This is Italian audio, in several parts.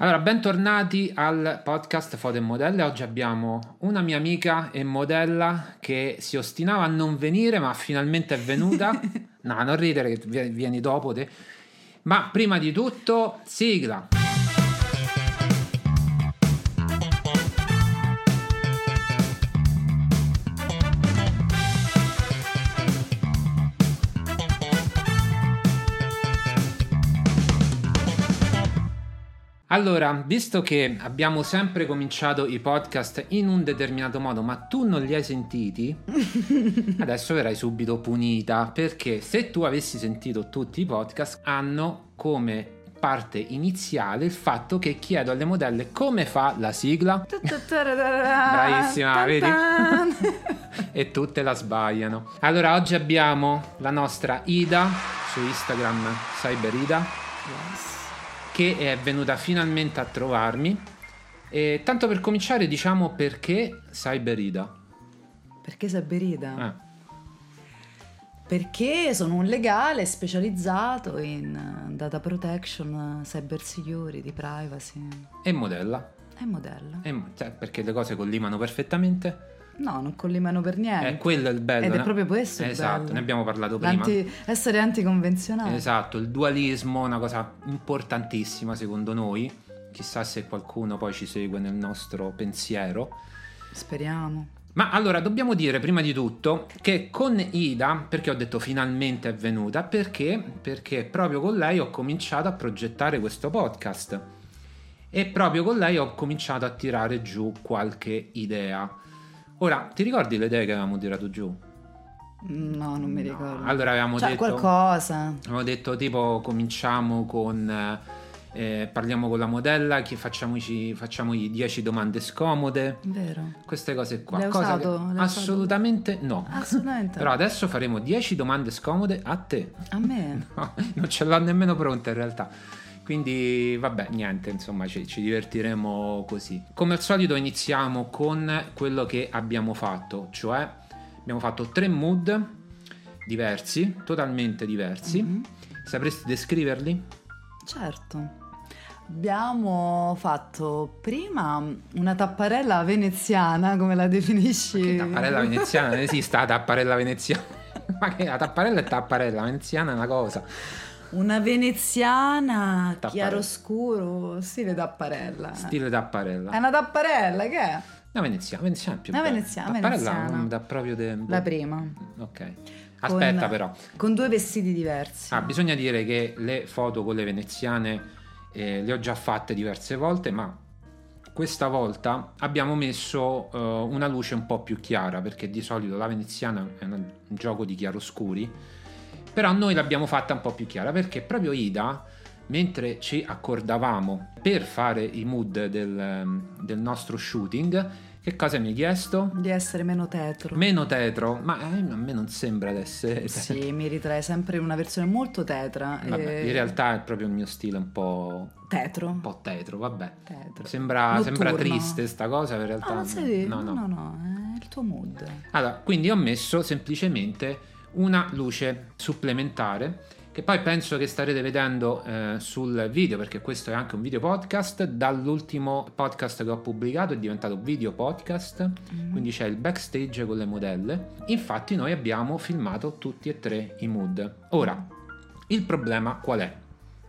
Allora, bentornati al podcast Foto e Modelle. Oggi abbiamo una mia amica e modella che si ostinava a non venire, ma finalmente è venuta. no, non ridere che vieni dopo te. Ma prima di tutto, sigla. Allora, visto che abbiamo sempre cominciato i podcast in un determinato modo, ma tu non li hai sentiti, adesso verrai subito punita, perché se tu avessi sentito tutti i podcast, hanno come parte iniziale il fatto che chiedo alle modelle come fa la sigla. Bravissima, vedi? e tutte la sbagliano. Allora, oggi abbiamo la nostra Ida su Instagram, Cyberida. Yes che è venuta finalmente a trovarmi. E tanto per cominciare, diciamo perché Cyberida. Perché Cyberida? Eh. Perché sono un legale specializzato in data protection, cyber security, privacy. E modella. E modella. E, cioè, perché le cose collimano perfettamente. No, non collimano per niente. È quello il bello. Ed è proprio questo il Esatto, bello. ne abbiamo parlato prima. L'anti, essere anticonvenzionale. Esatto, il dualismo è una cosa importantissima secondo noi. Chissà se qualcuno poi ci segue nel nostro pensiero. Speriamo. Ma allora dobbiamo dire prima di tutto che con Ida, perché ho detto finalmente è venuta, perché? Perché proprio con lei ho cominciato a progettare questo podcast e proprio con lei ho cominciato a tirare giù qualche idea. Ora, ti ricordi le idee che avevamo tirato giù? No, non mi ricordo. No. Allora avevamo cioè, detto... qualcosa. Avevamo detto tipo cominciamo con... Eh, parliamo con la modella, che facciamoci, facciamogli 10 domande scomode. Vero. Queste cose qua. L'hai Cosa usato? Assolutamente usato? no. Assolutamente. Però adesso faremo 10 domande scomode a te. A me? No, non ce l'ho nemmeno pronta in realtà. Quindi vabbè, niente, insomma ci, ci, divertiremo così. Come al solito iniziamo con quello che abbiamo fatto, cioè abbiamo fatto tre mood diversi, totalmente diversi. Mm-hmm. Sapresti descriverli? Certo. Abbiamo fatto prima una tapparella veneziana, come la definisci? Che tapparella veneziana? Non esiste la tapparella veneziana. Ma che la tapparella è tapparella, la veneziana è una cosa. Una veneziana tapparella. chiaroscuro, stile tapparella. Stile tapparella. È una tapparella, che è? Una veneziana, veneziana più una bella. veneziana, tapparella veneziana. da proprio de... La prima. Ok. Aspetta con, però. Con due vestiti diversi. Ah, bisogna dire che le foto con le veneziane eh, le ho già fatte diverse volte, ma questa volta abbiamo messo uh, una luce un po' più chiara, perché di solito la veneziana è un gioco di chiaroscuri però noi l'abbiamo fatta un po' più chiara perché proprio Ida mentre ci accordavamo per fare i mood del, del nostro shooting che cosa mi hai chiesto? Di essere meno tetro. Meno tetro? Ma eh, a me non sembra di essere... Sì, mi ritrae sempre in una versione molto tetra. Vabbè, e... in realtà è proprio il mio stile un po'... Tetro? Un po' tetro, vabbè. Tetro. Sembra, sembra triste sta cosa, in realtà... No, non sei... no, no, no, no, è il tuo mood. Allora, quindi ho messo semplicemente una luce supplementare che poi penso che starete vedendo eh, sul video perché questo è anche un video podcast. Dall'ultimo podcast che ho pubblicato è diventato video podcast mm-hmm. quindi c'è il backstage con le modelle. Infatti noi abbiamo filmato tutti e tre i mood. Ora il problema qual è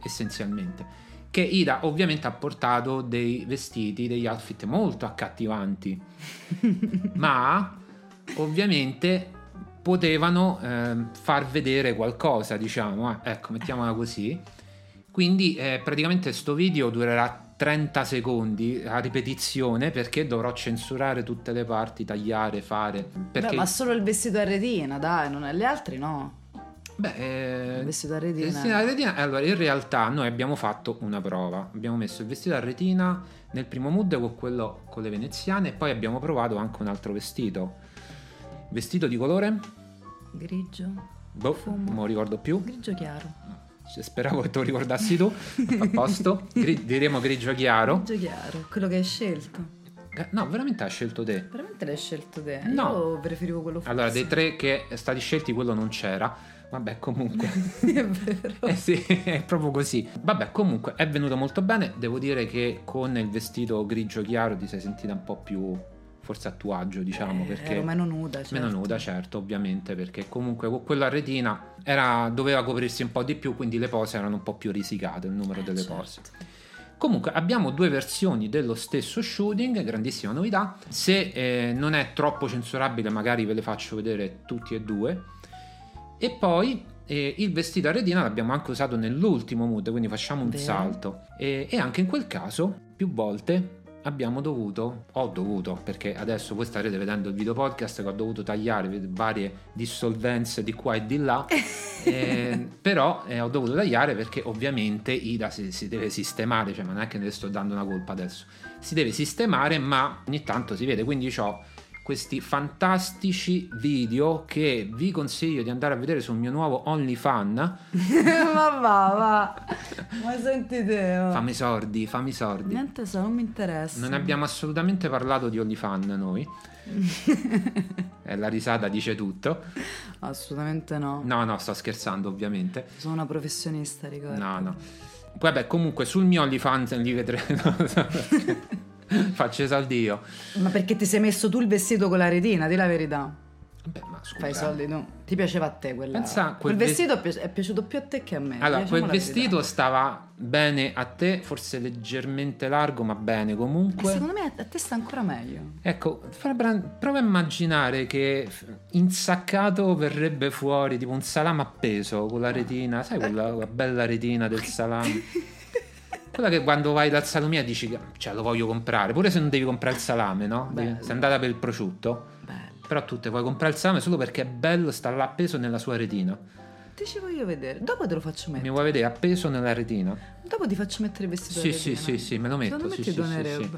essenzialmente? Che Ida ovviamente ha portato dei vestiti degli outfit molto accattivanti. Ma ovviamente potevano eh, far vedere qualcosa, diciamo, eh, ecco, mettiamola così. Quindi eh, praticamente questo video durerà 30 secondi a ripetizione perché dovrò censurare tutte le parti, tagliare, fare. Perché... Beh, ma solo il vestito a retina, dai, non è le altre no. Beh, eh, il vestito a retina. Il vestito a retina. Allora, in realtà noi abbiamo fatto una prova. Abbiamo messo il vestito a retina nel primo mood con quello con le veneziane e poi abbiamo provato anche un altro vestito. Vestito di colore? Grigio. Boh, non lo ricordo più. Grigio chiaro. Speravo che te lo ricordassi tu. A posto. Gri- diremo grigio chiaro. Grigio chiaro, quello che hai scelto. Eh, no, veramente hai scelto te. Veramente l'hai scelto te? No. Io preferivo quello fucsia. Allora, dei tre che stati scelti, quello non c'era. Vabbè, comunque. è vero. Eh sì, è proprio così. Vabbè, comunque è venuto molto bene. Devo dire che con il vestito grigio chiaro ti sei sentita un po' più forse a tuo agio, diciamo, Eh, perché meno nuda, certo. meno nuda, certo, ovviamente, perché comunque con quella retina era, doveva coprirsi un po' di più, quindi le pose erano un po' più risicate, il numero Eh, delle certo. pose. Comunque abbiamo due versioni dello stesso shooting, grandissima novità. Se eh, non è troppo censurabile, magari ve le faccio vedere tutti e due. E poi eh, il vestito a retina l'abbiamo anche usato nell'ultimo mood, quindi facciamo un Vero. salto. E, e anche in quel caso, più volte abbiamo dovuto, ho dovuto, perché adesso voi starete vedendo il video podcast che ho dovuto tagliare varie dissolvenze di qua e di là. Eh, però eh, ho dovuto tagliare perché ovviamente Ida si, si deve sistemare, cioè ma non è che ne sto dando una colpa adesso, si deve sistemare ma ogni tanto si vede, quindi ho questi fantastici video che vi consiglio di andare a vedere sul mio nuovo OnlyFan. ma va, va. Ma senti te. oh. Fammi sordi, fammi sordi. Niente so, non mi interessa. Non abbiamo assolutamente parlato di OnlyFan noi. Eh, la risata dice tutto. Assolutamente no. No, no, sto scherzando ovviamente. Sono una professionista, ricordo. No, no. Vabbè, comunque sul mio OnlyFans li vedrete. No, Faccio i soldi io. Ma perché ti sei messo tu il vestito con la retina? Di la verità. Vabbè, ma scusa. Fai eh. soldi tu. Ti piaceva a te quella. Pensa quel quel vestito è pi- è piaciuto più a te che a me. Allora, quel vestito stava bene a te, forse leggermente largo, ma bene comunque. Secondo me a te sta ancora meglio. Ecco, prova a immaginare che insaccato verrebbe fuori tipo un salame appeso con la retina, sai quella, quella bella retina del salame? Quella che quando vai dal salomia dici, cioè lo voglio comprare, pure se non devi comprare il salame, no? Bello. Sei andata per il prosciutto, Bello. però tu te vuoi comprare il salame solo perché è bello, sta là appeso nella sua retina. Ti ci voglio vedere. Dopo te lo faccio Mi mettere. vuoi vedere appeso nella retina? Dopo ti faccio mettere il vestito Sì, sì, sì, sì, me lo metto. Secondo me sì, ti sì, donerebbe.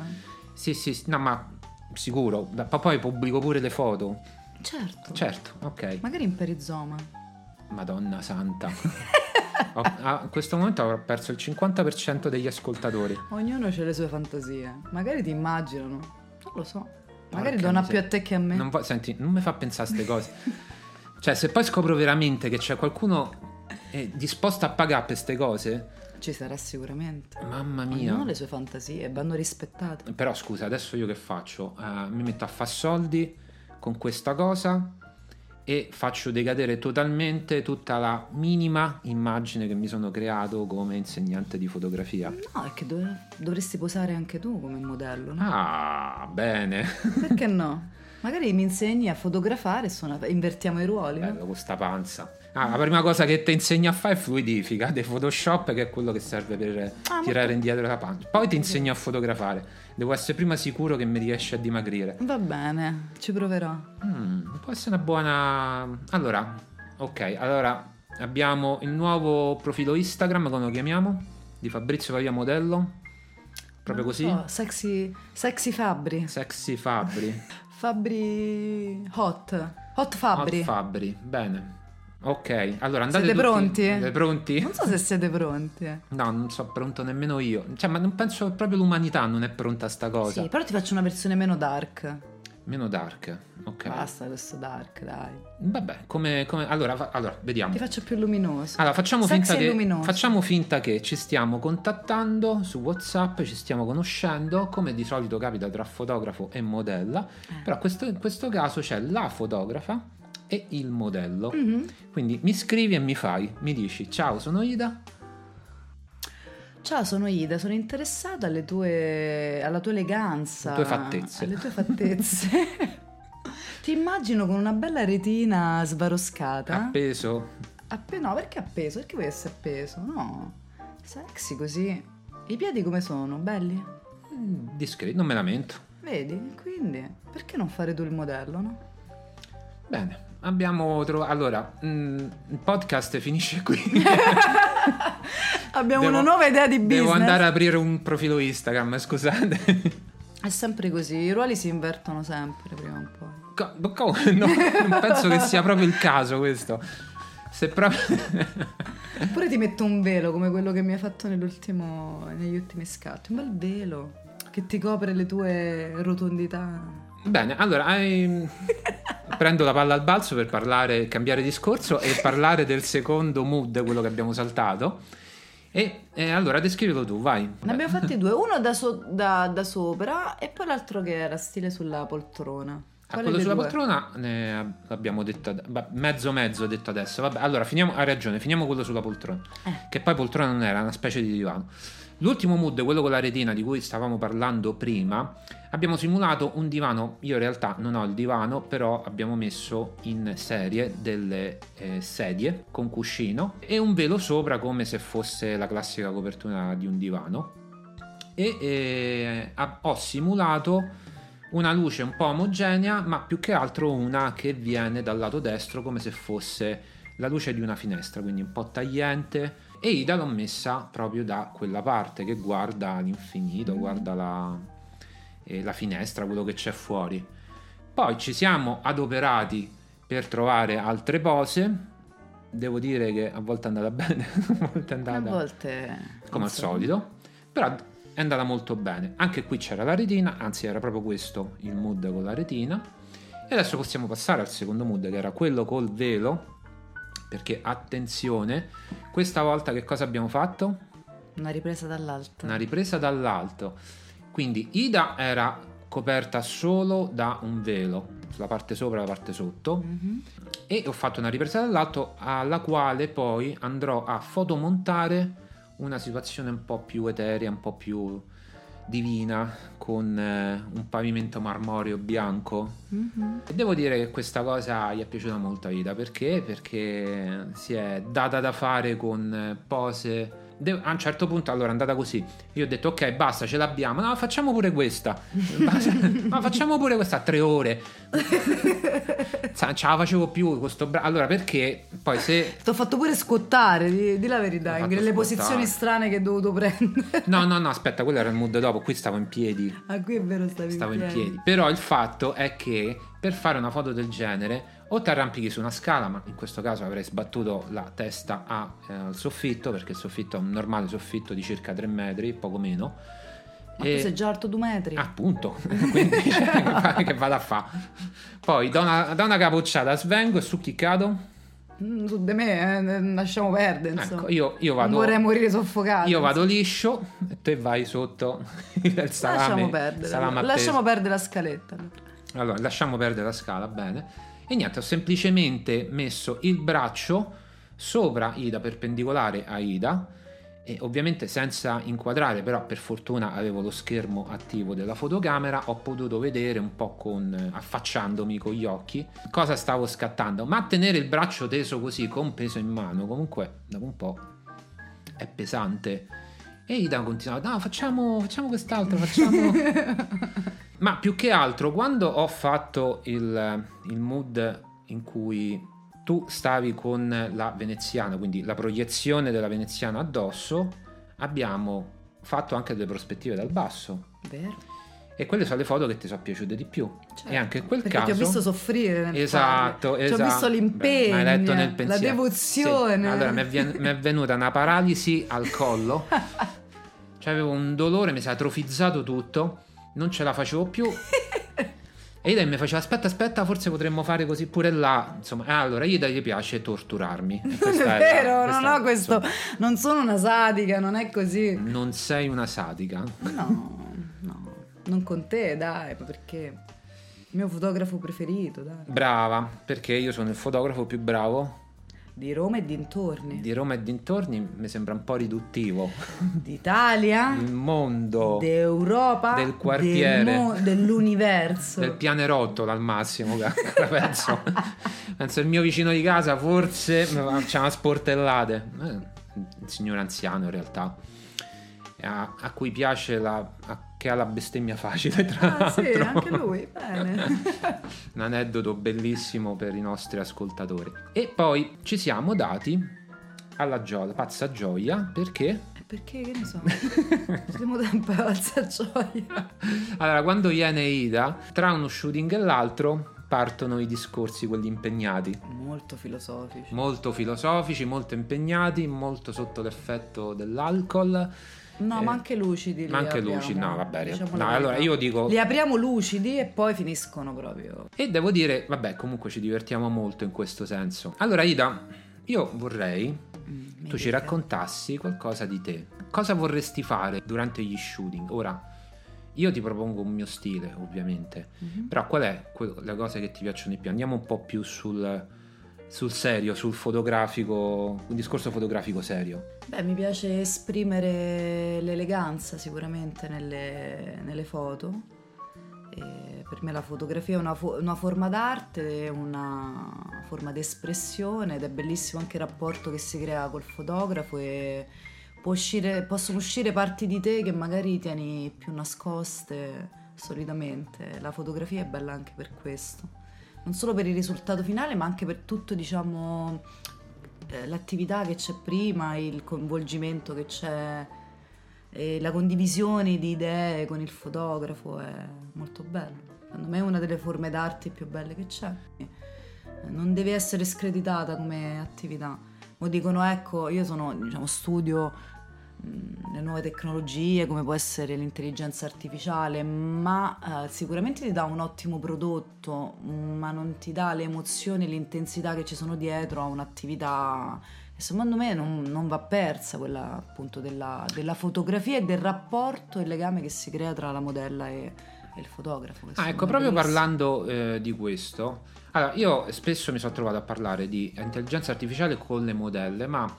sì. Sì, sì, no, ma sicuro. Poi pubblico pure le foto. Certo. Certo, ok. Magari in perizoma. Madonna santa. Ho- a questo momento avrò perso il 50% degli ascoltatori. Ognuno ha le sue fantasie. Magari ti immaginano. Non lo so. Magari Porca dona più a te che a me. Non vo- senti, non mi fa pensare a queste cose. Cioè, se poi scopro veramente che c'è qualcuno eh, disposto a pagare per queste cose, Ci sarà sicuramente. mamma mia. Ognuno ha le sue fantasie vanno rispettate. Però scusa, adesso io che faccio? Eh, mi metto a fare soldi con questa cosa e faccio decadere totalmente tutta la minima immagine che mi sono creato come insegnante di fotografia. No, è che dov- dovresti posare anche tu come modello, no? Ah, bene. Perché no? Magari mi insegni a fotografare e suona- invertiamo i ruoli. no? Bello con sta panza. Ah, la prima cosa che ti insegno a fare è fluidifica di Photoshop, che è quello che serve per Ah, tirare indietro la pancia. Poi ti insegno a fotografare. Devo essere prima sicuro che mi riesci a dimagrire. Va bene, ci proverò. Mm, può essere una buona. Allora, ok, allora abbiamo il nuovo profilo Instagram, come lo chiamiamo? Di Fabrizio Pavia Modello. Proprio così? Oh, sexy, sexy Fabri. Sexy Fabri. Fabri Hot. Hot Fabri. Hot Fabri, bene. Ok, allora andate Siete tutti- pronti? Siete pronti? Non so se siete pronti. No, non sono pronto nemmeno io. Cioè, ma non penso che proprio l'umanità non è pronta a sta cosa. Sì, però ti faccio una versione meno dark. Meno dark. Ok. Basta questo dark, dai. Vabbè, come, come- Allora, fa- allora, vediamo. Ti faccio più luminoso. Allora, facciamo Sexy finta, che, facciamo finta che ci stiamo contattando su WhatsApp, ci stiamo conoscendo, come di solito capita tra fotografo e modella. Eh. Però questo- in questo caso c'è la fotografa e il modello. Mhm. Quindi mi scrivi e mi fai, mi dici ciao, sono Ida. Ciao, sono Ida, sono interessata alle tue, alla tua eleganza. Alle tue fattezze. Alle tue fattezze. Ti immagino con una bella retina svaroscata. Appeso. Appe- no, perché appeso? Perché vuoi essere appeso? No. Sexy così. I piedi come sono? Belli? Mm, Discreto, non me lamento. Vedi? Quindi, perché non fare tu il modello, no? Bene, abbiamo trovato... Allora, mm, il podcast finisce qui. Abbiamo Devo- una nuova idea di business. Devo andare a aprire un profilo Instagram, scusate. È sempre così, i ruoli si invertono sempre prima o poi. Co- co- no, non penso che sia proprio il caso questo. Se proprio... Oppure ti metto un velo come quello che mi hai fatto nell'ultimo, negli ultimi scatti. Un bel velo che ti copre le tue rotondità. Bene, allora, hai- prendo la palla al balzo per parlare, cambiare discorso e parlare del secondo mood, quello che abbiamo saltato. E, e allora descrivilo tu, vai. Ne abbiamo fatti due, uno da, so- da- da sopra e poi l'altro che era stile sulla poltrona. A Quale quello sulla due? poltrona ne abbiamo detto mezzo mezzo detto adesso. Vabbè, allora finiamo, ha ragione, finiamo quello sulla poltrona. Eh. Che poi poltrona non era, una specie di divano. L'ultimo mood, quello con la retina di cui stavamo parlando prima, abbiamo simulato un divano. Io in realtà non ho il divano, però abbiamo messo in serie delle eh, sedie con cuscino e un velo sopra come se fosse la classica copertura di un divano. E eh, ho simulato una luce un po' omogenea, ma più che altro una che viene dal lato destro come se fosse la luce di una finestra, quindi un po' tagliente. E Ida l'ho messa proprio da quella parte che guarda l'infinito, guarda la, eh, la finestra, quello che c'è fuori. Poi ci siamo adoperati per trovare altre pose. Devo dire che a volte è andata bene, a volte è A andata volte... come al solito, però è andata molto bene. Anche qui c'era la retina, anzi era proprio questo il mood con la retina. E adesso possiamo passare al secondo mood che era quello col velo, perché attenzione, questa volta che cosa abbiamo fatto? Una ripresa dall'alto. Una ripresa dall'alto. Quindi Ida era coperta solo da un velo, sulla parte sopra e la parte sotto, Mhm. e ho fatto una ripresa dall'alto alla quale poi andrò a fotomontare una situazione un po' più eterea, un po' più divina, con eh, un pavimento marmoreo bianco. Mhm. E devo dire che questa cosa gli è piaciuta molto a Ida perché? Perché si è data da fare con eh, pose. De- a un certo punto allora è andata così. Io ho detto ok, basta, ce l'abbiamo. No, facciamo pure questa. Ma facciamo pure questa a tre ore. Sa- Ce la facevo più questo braccio. Allora perché poi se Ti ho fatto pure scottare, di, di la verità, in scottare. posizioni strane che ho dovuto prendere. No, no, no, aspetta, quello era il mood dopo, qui stavo in piedi. Ah, qui è vero, stavi Stavo in in piedi. piedi. Però il fatto è che per fare una foto del genere o ti arrampichi su una scala, ma in questo caso avrei sbattuto la testa eh, al soffitto, perché il soffitto è un normale soffitto di circa 3 metri, poco meno. Ma E- tu sei già alto due metri. Appunto, quindi cioè, che vado a fa? Poi da una, da una capocciata svengo e su chi cado? Mm, su di me, eh, lasciamo perdere. Ecco, io, io Non vado... vorrei morire soffocato. Io vado liscio e te vai sotto il salame. Lasciamo perdere. salame. Lasciamo perdere la scaletta. Allora, lasciamo perdere la scala, bene. E niente, ho semplicemente messo il braccio sopra Ida, perpendicolare a Ida, e ovviamente senza inquadrare, però per fortuna avevo lo schermo attivo della fotocamera, ho potuto vedere un po' con, affacciandomi con gli occhi cosa stavo scattando, ma tenere il braccio teso così con peso in mano, comunque dopo un po' è pesante. E Ida continuava, no, facciamo, facciamo quest'altro, facciamo... Ma più che altro, quando ho fatto il, il mood in cui tu stavi con la veneziana, quindi la proiezione della veneziana addosso, abbiamo fatto anche delle prospettive dal basso. Vero? E quelle sono le foto che ti sono piaciute di più. Certo, e anche in quel caso. ti ho visto soffrire nel Esatto, farle. esatto. Ci ho visto Beh, l'impegno, m'hai letto nel la devozione. Sì. Allora mi è, vien- mi è venuta una paralisi al collo. Cioè avevo un dolore, mi si è atrofizzato tutto, non ce la facevo più. E Ida mi faceva aspetta, aspetta, forse potremmo fare così pure là. Insomma, eh, allora Ida gli piace torturarmi. È vero, questa- non ho questo. insomma, Non sono una sadica, non è così. non sei una sadica. No, no, non con te, dai, perché? Il mio fotografo preferito, dai. Brava, perché io sono il fotografo più bravo Di Roma e dintorni. di Roma e dintorni, mi sembra un po' riduttivo. D'Italia, Il mondo d'Europa, del quartiere. del mo- dell'universo. del pianerottolo al massimo, penso. penso il mio vicino di casa forse mi faceva sportellate. Eh, Un signore anziano in realtà. A, a cui piace la, a- che ha la bestemmia facile tra Ah, sì, l'altro. anche lui, bene. un aneddoto bellissimo per i nostri ascoltatori. E poi ci siamo dati alla gioia, pazza gioia, perché? Perché, che ne so, siamo tempo a alza gioia. Allora, quando viene Ida, tra uno shooting e l'altro partono i discorsi, quelli impegnati. Molto filosofici. Molto filosofici, molto impegnati, molto sotto l'effetto dell'alcol. No, Eh, ma anche lucidi. ma anche abbiamo, lucidi, no, vabbè. diciamo no, allora io dico. Li apriamo lucidi e poi finiscono proprio. E devo dire, vabbè, comunque ci divertiamo molto in questo senso. Allora, Ida, io vorrei Mm, tu ci raccontassi qualcosa di te. Cosa vorresti fare durante gli shooting? Ora, io ti propongo un mio stile, ovviamente. Mhm. Però qual è la cosa che ti piacciono di più? Andiamo un po' più sul, sul serio, sul fotografico, un discorso fotografico serio. Beh, mi piace esprimere l'eleganza sicuramente nelle, nelle foto. E per me la fotografia è una, fo- una forma d'arte, è una forma di espressione ed è bellissimo anche il rapporto che si crea col fotografo e uscire- possono uscire parti di te che magari tieni più nascoste solitamente. La fotografia è bella anche per questo, non solo per il risultato finale ma anche per tutto diciamo eh, l'attività che c'è prima, il coinvolgimento che c'è, e la condivisione di idee con il fotografo è molto bello. Secondo me è una delle forme d'arte più belle che c'è. Non deve essere screditata come attività. Mo dicono, ecco, io sono, diciamo, studio le nuove tecnologie, come può essere l'intelligenza artificiale, ma eh, sicuramente ti dà un ottimo prodotto, ma non ti dà le emozioni e l'intensità che ci sono dietro a un'attività. E secondo me non, non va persa quella appunto della, della fotografia e del rapporto e il legame che si crea tra la modella e, e il fotografo. che Ah, ecco, proprio bellissimo. parlando eh, di questo, allora io spesso mi sono trovato a parlare di intelligenza artificiale con le modelle, ma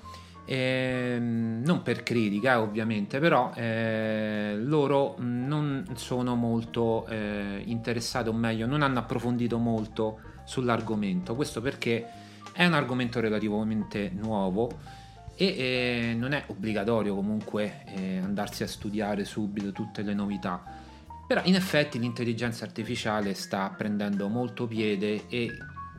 ehm, non per critica, ovviamente, però eh, loro non sono molto eh, interessate, o meglio, non hanno approfondito molto sull'argomento. Questo perché è un argomento relativamente nuovo e eh, non è obbligatorio comunque eh, andarsi a studiare subito tutte le novità. Però in effetti l'intelligenza artificiale sta prendendo molto piede e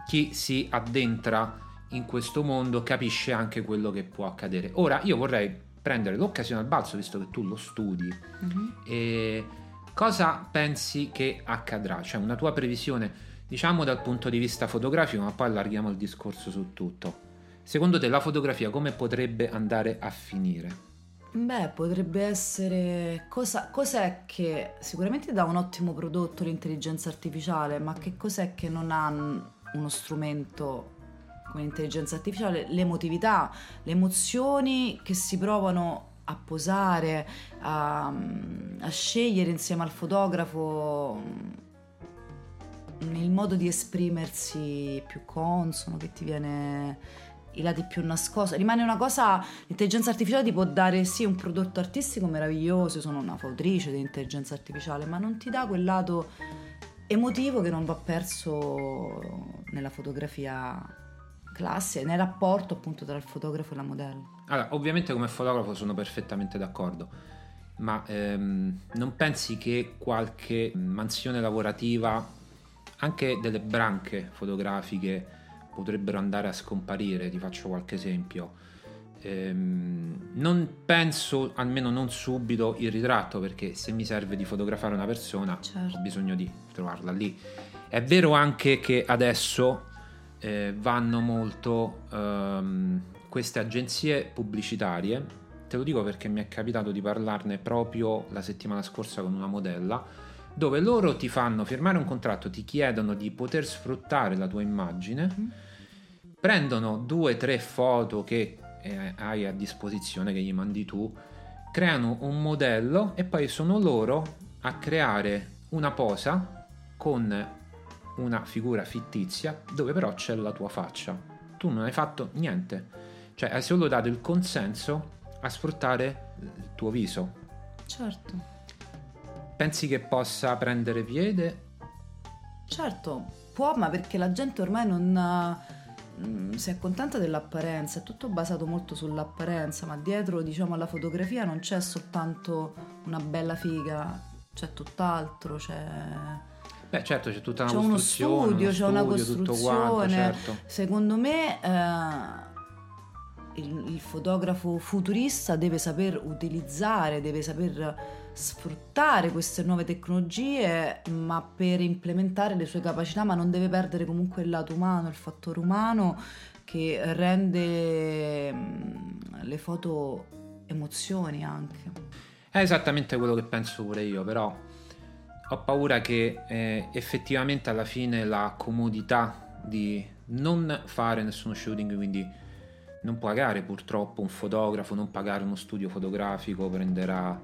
chi si addentra in questo mondo capisce anche quello che può accadere. Ora io vorrei prendere l'occasione al balzo, visto che tu lo studi, Mhm. e cosa pensi che accadrà? Cioè una tua previsione, diciamo dal punto di vista fotografico, ma poi allarghiamo il discorso su tutto. Secondo te la fotografia come potrebbe andare a finire? Beh, potrebbe essere. Cosa, cos'è che sicuramente dà un ottimo prodotto l'intelligenza artificiale, ma che cos'è che non ha uno strumento come l'intelligenza artificiale? L'emotività, le emozioni che si provano a posare, a, a scegliere insieme al fotografo mm, il modo di esprimersi più consono, che ti viene i lati più nascosti. Rimane una cosa, l'intelligenza artificiale ti può dare sì un prodotto artistico meraviglioso, io sono una fautrice di intelligenza artificiale, ma non ti dà quel lato emotivo che non va perso nella fotografia classica, nel rapporto appunto tra il fotografo e la modella. Allora, ovviamente come fotografo sono perfettamente d'accordo, ma ehm, non pensi che qualche mansione lavorativa, anche delle branche fotografiche, potrebbero andare a scomparire? Ti faccio qualche esempio. Ehm, non penso, almeno non subito, il ritratto, perché se mi serve di fotografare una persona Certo. ho bisogno di trovarla lì. È vero anche che adesso eh, vanno molto ehm, queste agenzie pubblicitarie. Te lo dico perché mi è capitato di parlarne proprio la settimana scorsa con una modella, dove loro ti fanno firmare un contratto, ti chiedono di poter sfruttare la tua immagine, Mhm. prendono due o tre foto che eh, hai a disposizione, che gli mandi tu, creano un modello e poi sono loro a creare una posa con una figura fittizia dove però c'è la tua faccia. Tu non hai fatto niente, cioè hai solo dato il consenso a sfruttare il tuo viso. Certo. Pensi che possa prendere piede? Certo, può, ma perché la gente ormai non mm, si accontenta dell'apparenza, è tutto basato molto sull'apparenza, ma dietro, diciamo, alla fotografia non c'è soltanto una bella figa, c'è tutt'altro, c'è Beh, certo, c'è tutta una C'è uno costruzione, studio, uno c'è una tutto quanto, costruzione. certo. Secondo me eh, il, il fotografo futurista deve saper utilizzare, deve saper sfruttare queste nuove tecnologie, ma per implementare le sue capacità, ma non deve perdere comunque il lato umano, il fattore umano che rende mm, le foto emozioni anche. È esattamente quello che penso pure io, però ho paura che eh, effettivamente alla fine la comodità di non fare nessuno shooting, quindi non pagare purtroppo un fotografo, non pagare uno studio fotografico prenderà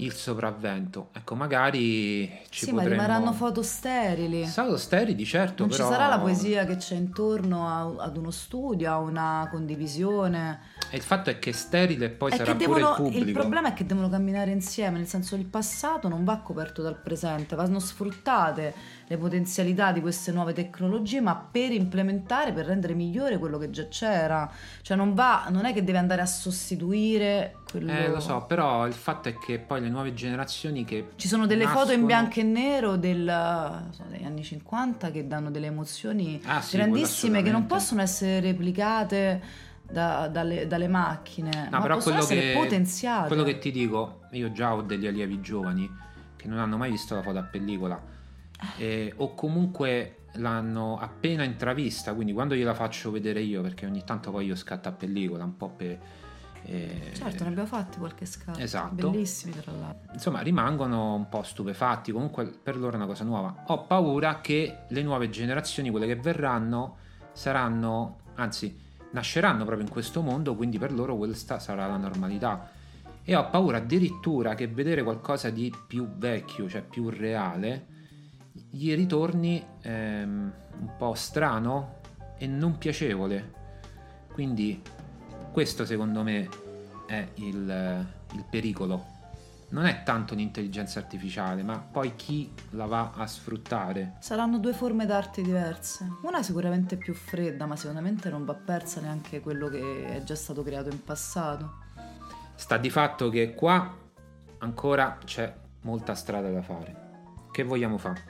il sopravvento. Ecco, magari ci sì, potremmo... ma rimarranno foto sterili. Foto sterili, certo, non però... ci sarà la poesia che c'è intorno a, ad uno studio, a una condivisione. E il fatto è che sterile poi È sarà che pure devono, il pubblico. il problema è che devono camminare insieme, nel senso che il passato non va coperto dal presente, vanno sfruttate le potenzialità di queste nuove tecnologie, ma per implementare, per rendere migliore quello che già c'era. Cioè non va, non è che deve andare a sostituire quello... Eh, lo so, però il fatto è che poi le nuove generazioni che... Ci sono delle foto in nascono- bianco e nero del, so, degli anni 50 che danno delle emozioni Ah, sì, grandissime che non possono essere replicate da- dalle, dalle macchine, No, ma però possono quello essere che, potenziate. quello che ti dico, io già ho degli allievi giovani che non hanno mai visto la foto a pellicola eh, o comunque l'hanno appena intravista, quindi quando gliela faccio vedere io, perché ogni tanto poi io scatto a pellicola un po' per... eh, Certo, ne abbiamo fatti qualche scatto. Esatto. Bellissimi tra l'altro. insomma rimangono un po' stupefatti, comunque per loro è una cosa nuova. Ho paura che le nuove generazioni, quelle che verranno, saranno, anzi, nasceranno proprio in questo mondo, quindi per loro questa sarà la normalità. E ho paura addirittura che vedere qualcosa di più vecchio, cioè più reale, gli ritorni ehm, un po' strano e non piacevole. Quindi questo secondo me è il, il pericolo. Non è tanto l'intelligenza artificiale, ma poi chi la va a sfruttare. Saranno due forme d'arte diverse. Una sicuramente più fredda, ma sicuramente non va persa neanche quello che è già stato creato in passato. Sta di fatto che qua ancora c'è molta strada da fare. Che vogliamo fare?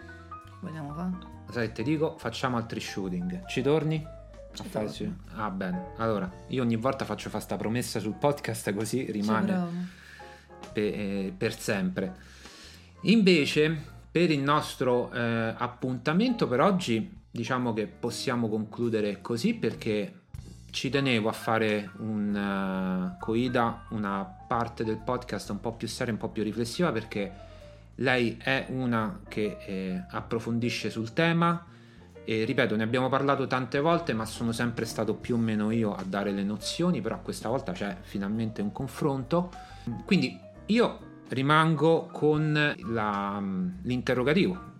Vogliamo fare? Sai che ti dico? Facciamo altri shooting. Ci torni? A su- Ah, bene. Allora, io ogni volta faccio fare sta promessa sul podcast così rimane provo. pe- eh, per sempre. Invece, per il nostro eh, appuntamento per oggi, diciamo che possiamo concludere così perché ci tenevo a fare un eh, coida, una parte del podcast un po' più seria, un po' più riflessiva perché lei è una che eh, approfondisce sul tema e ripeto, ne abbiamo parlato tante volte, ma sono sempre stato più o meno io a dare le nozioni, però questa volta c'è finalmente un confronto. Quindi io rimango con la- l'interrogativo,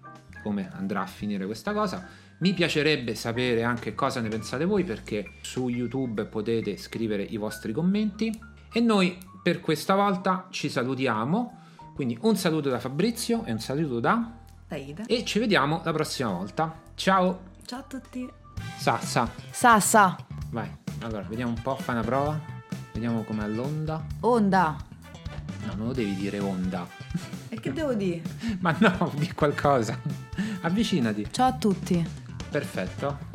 come andrà a finire questa cosa. Mi piacerebbe sapere anche cosa ne pensate voi perché su YouTube potete scrivere i vostri commenti e noi per questa volta ci salutiamo. Quindi un saluto da Fabrizio e un saluto da Aida. e ci vediamo la prossima volta. Ciao. Ciao a tutti. Sassa, Sassa. vai. Allora, vediamo un po', fai una prova. Vediamo com'è l'onda. Onda. No, non lo devi dire onda. E che devo dire? Ma no, di qualcosa. Avvicinati. Ciao a tutti. Perfetto.